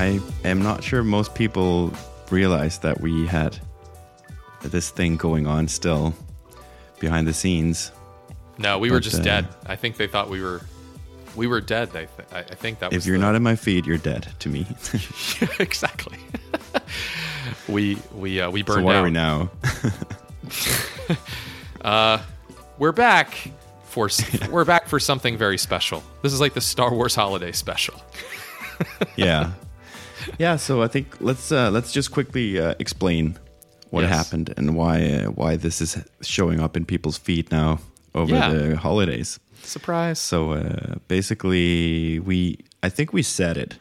I am not sure most people realize that we had this thing going on still behind the scenes. No, we were just uh, dead. I think they thought we were we were dead. I, th- I think that was If you're the- not in my feed, you're dead to me. exactly. we we uh, we so burned what out. are we now? We're back for we're back for something very special. This is like the Star Wars holiday special. yeah, yeah. So I think let's uh, let's just quickly uh, explain what Yes. happened and why uh, why this is showing up in people's feed now over Yeah. the holidays. Surprise. So uh, basically, we I think we said it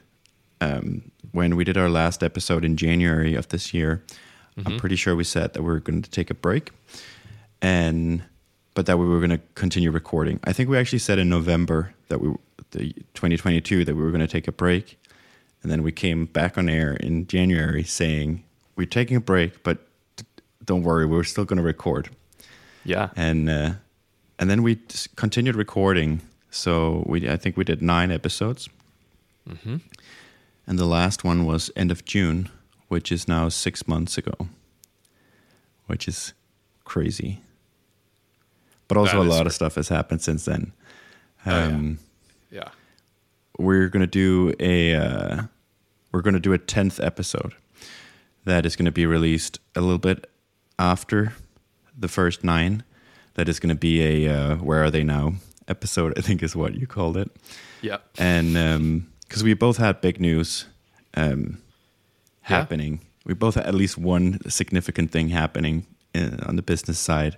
um, when we did our last episode in January of this year. I'm pretty sure we said that we are going to take a break, and but that we were going to continue recording. I think we actually said in November that we the 2022 that we were going to take a break, and then we came back on air in January saying we're taking a break, but don't worry, we're still going to record Yeah. and uh, and then we just continued recording. So we, I think we did nine episodes, Mm-hmm. and the last one was end of June, which is now six months ago, which is crazy. But also That a lot of stuff has happened since then. Oh, yeah. Um, Yeah. We're gonna do a uh, we're gonna do a tenth episode that is gonna be released a little bit after the first nine. That is gonna be a uh, where are they now episode? I think is what you called it. Yeah. and because we both had big news um, Yeah. happening, we both had at least one significant thing happening in, on the business side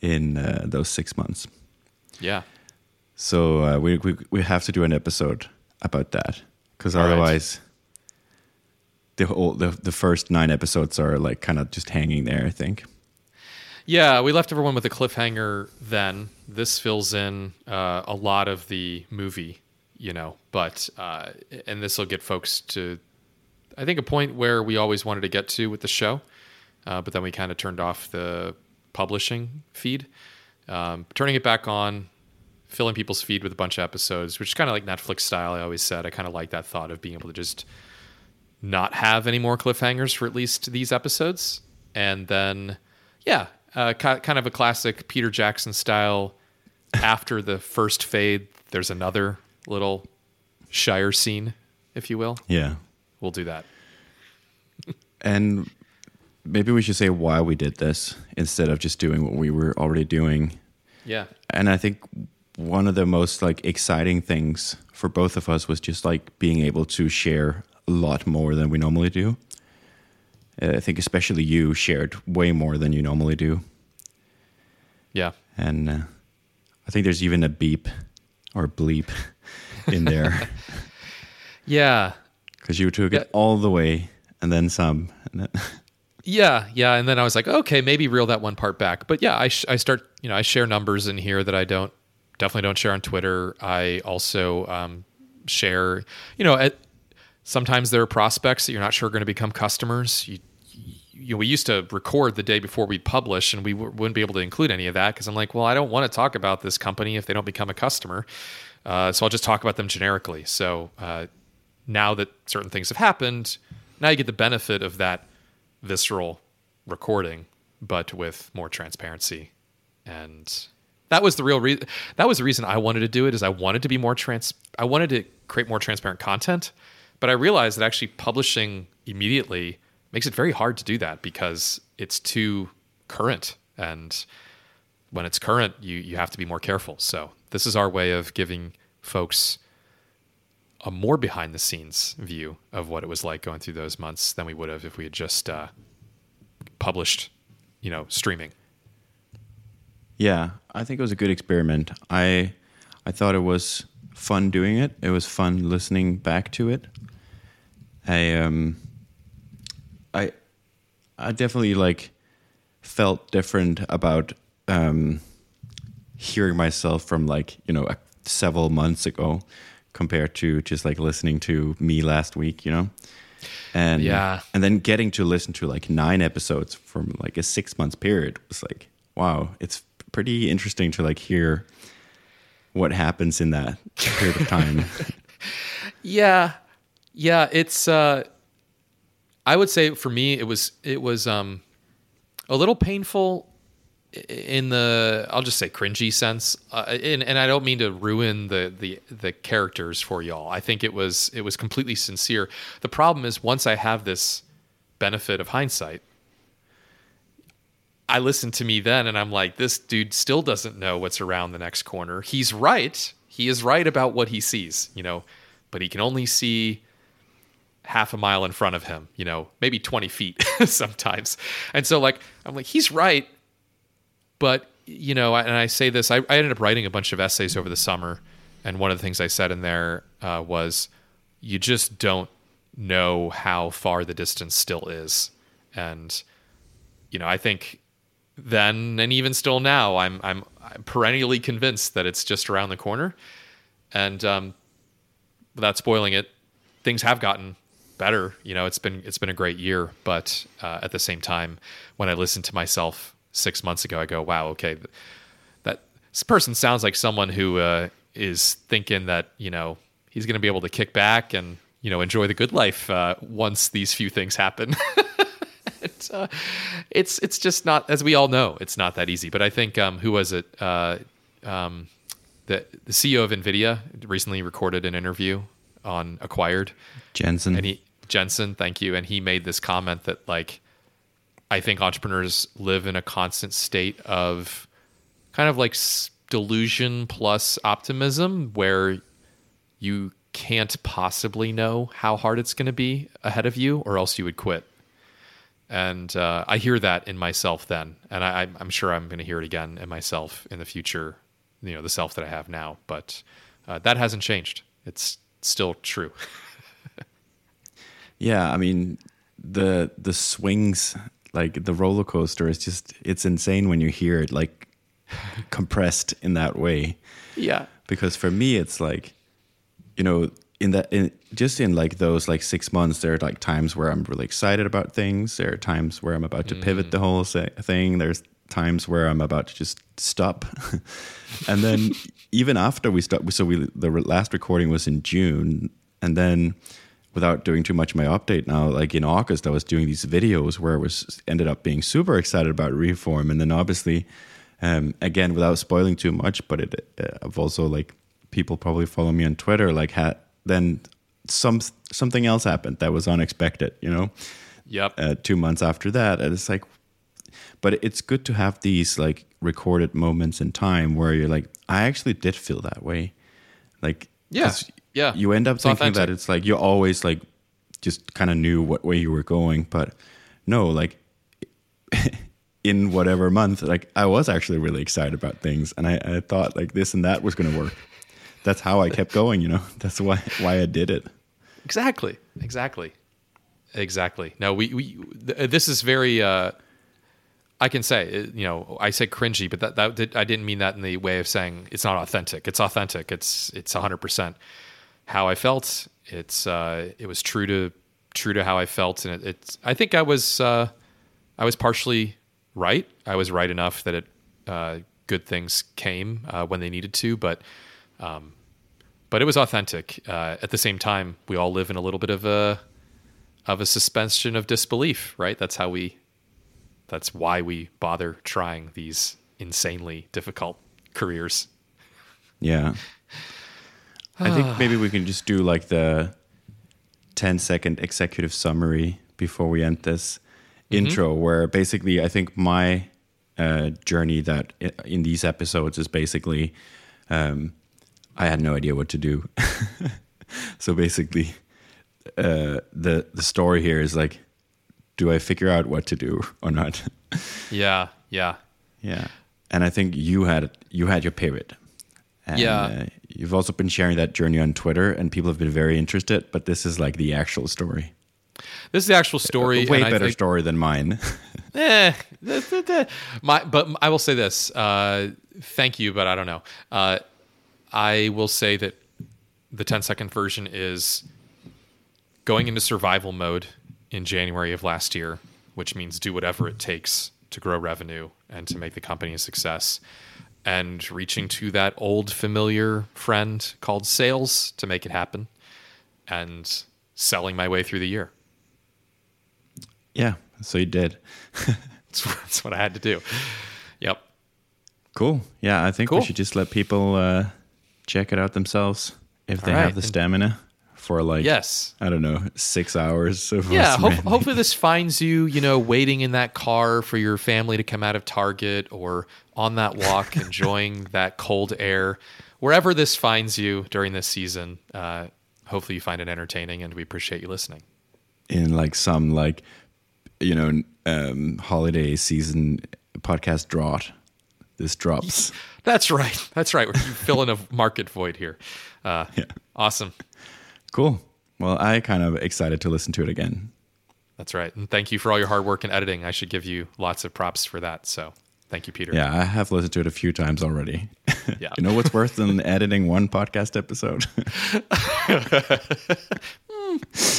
in uh, those six months. Yeah. So uh, we, we we have to do an episode about that because All right. otherwise, the whole the, the first nine episodes are like kind of just hanging there. I think. Yeah, we left everyone with a cliffhanger then. This fills in uh, a lot of the movie, you know, but, uh, and this will get folks to, I think, a point where we always wanted to get to with the show, uh, but then we kind of turned off the publishing feed. Um, turning it back on, filling people's feed with a bunch of episodes, which is kind of like Netflix style. I always said I kind of like that thought of being able to just not have any more cliffhangers for at least these episodes. And then, yeah, uh, kind of a classic Peter Jackson style. After the first fade, there's another little Shire scene, if you will. Yeah, We'll do that. and maybe we should say why we did this instead of just doing what we were already doing. Yeah. and I think one of the most like exciting things for both of us was just like being able to share a lot more than we normally do. Uh, I think especially you shared way more than you normally do, Yeah. and uh, I think there's even a beep or bleep in there Yeah. because you took Yeah. it all the way and then some. And then Yeah, yeah, and then I was like, okay, maybe reel that one part back. But yeah, I, sh- I start, you know, I share numbers in here that I don't definitely don't share on Twitter. I also um, share, you know, at, sometimes there are prospects that you're not sure are going to become customers. You, you know, we used to record the day before we'd publish, and we w- wouldn't be able to include any of that because I'm like, well, I don't want to talk about this company if they don't become a customer. Uh, so I'll just talk about them generically. So uh, now that certain things have happened, now you get the benefit of that visceral recording, but with more transparency. And that was the real reason. That was the reason I wanted to do it. Is I wanted to be more trans. I wanted to create more transparent content, but I realized that actually publishing immediately makes it very hard to do that because it's too current and when it's current you you have to be more careful so this is our way of giving folks a more behind the scenes view of what it was like going through those months than we would have if we had just uh, published you know streaming Yeah, I think it was a good experiment. I I thought it was fun doing it. It was fun listening back to it. I um I I definitely like felt different about um hearing myself from like, you know, a, several months ago compared to just like listening to me last week, you know. And Yeah. and then getting to listen to like nine episodes from like a 6 months period was like wow, it's pretty interesting to like hear what happens in that period of time. yeah Yeah, it's. Uh, I would say for me, it was it was um, a little painful in the I'll just say cringy sense, uh, and, and I don't mean to ruin the the the characters for y'all. I think it was it was completely sincere. The problem is once I have this benefit of hindsight, I listen to me then, and I'm like, this dude still doesn't know what's around the next corner. He's right. He is right about what he sees, you know, but he can only see half a mile in front of him, you know, maybe 20 feet sometimes. And so, like, I'm like, he's right. But, you know, and I say this, I, I ended up writing a bunch of essays over the summer. And one of the things I said in there uh, was, you just don't know how far the distance still is. And, you know, I think then and even still now, I'm, I'm, I'm perennially convinced that it's just around the corner. And um, without spoiling it, things have gotten better. You know, it's been it's been a great year, but uh, at the same time, when I listen to myself six months ago, I go, "Wow, okay, that this person sounds like someone who uh, is thinking that you know he's going to be able to kick back and you know enjoy the good life uh, once these few things happen." it's, uh, it's it's just not, as we all know, it's not that easy. But I think um, who was it? Uh, um, the the CEO of Nvidia recently recorded an interview on Acquired. Jensen. And he Jensen, thank you. And he made this comment that like I think entrepreneurs live in a constant state of kind of like delusion plus optimism where you can't possibly know how hard it's going to be ahead of you or else you would quit. And uh, I hear that in myself then. And I, I'm sure I'm going to hear it again in myself in the future, you know, the self that I have now. But uh, that hasn't changed. It's still true. Yeah, I mean the the swings like the roller coaster is just it's insane when you hear it like compressed in that way. Yeah. Because for me it's like you know in that in just in like those like 6 months there are like times where I'm really excited about things, there are times where I'm about to mm. pivot the whole thing, there's times where I'm about to just stop. and then even after we stopped so we the last recording was in June and then without doing too much of my update now, like in August, I was doing these videos where I was ended up being super excited about reform, and then obviously, um, again, without spoiling too much, but it, uh, I've also like people probably follow me on Twitter, like had then some something else happened that was unexpected, you know. Yep. Uh, two months after that, and it's like, but it's good to have these like recorded moments in time where you're like, I actually did feel that way, like yeah yeah you end up it's thinking authentic. that it's like you always like just kind of knew what way you were going but no like in whatever month like i was actually really excited about things and i, I thought like this and that was going to work that's how i kept going you know that's why why i did it exactly exactly exactly no we, we this is very uh I can say, you know, I said cringy, but that, that did, I didn't mean that in the way of saying it's not authentic. It's authentic. It's it's hundred percent how I felt. It's uh, it was true to true to how I felt, and it, it's. I think I was uh, I was partially right. I was right enough that it uh, good things came uh, when they needed to, but um, but it was authentic. Uh, at the same time, we all live in a little bit of a of a suspension of disbelief, right? That's how we. That's why we bother trying these insanely difficult careers. Yeah. I think maybe we can just do like the 10 second executive summary before we end this mm-hmm. intro, where basically I think my uh, journey that in these episodes is basically um, I had no idea what to do. so basically, uh, the the story here is like, do I figure out what to do or not? yeah, yeah, yeah. And I think you had you had your pivot. And, yeah. Uh, you've also been sharing that journey on Twitter, and people have been very interested. But this is like the actual story. This is the actual story. A way better think, story than mine. eh, my, but I will say this. Uh, thank you, but I don't know. Uh, I will say that the 10 second version is going into survival mode in January of last year, which means do whatever it takes to grow revenue and to make the company a success and reaching to that old familiar friend called sales to make it happen. And selling my way through the year. Yeah, so you did. That's, that's what I had to do. Yep. Cool. Yeah, I think Cool. we should just let people uh, check it out themselves if they right. have the stamina for like Yes. I don't know six hours. Yeah, ranting. hopefully this finds you, you know, waiting in that car for your family to come out of Target or on that walk enjoying that cold air. Wherever this finds you during this season, uh, hopefully you find it entertaining and we appreciate you listening. in like some like you know um, holiday season podcast drought. This drops. That's right. That's right. We're filling a market void here. Uh, Yeah. Awesome. Cool. Well, I kind of excited to listen to it again. That's right. And thank you for all your hard work and editing. I should give you lots of props for that. So thank you, Peter. Yeah, I have listened to it a few times already. Yeah. you know what's worse than editing one podcast episode?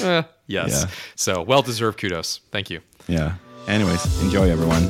Eh, yes. Yeah. So well deserved kudos. Thank you. yeah. Anyways, enjoy everyone.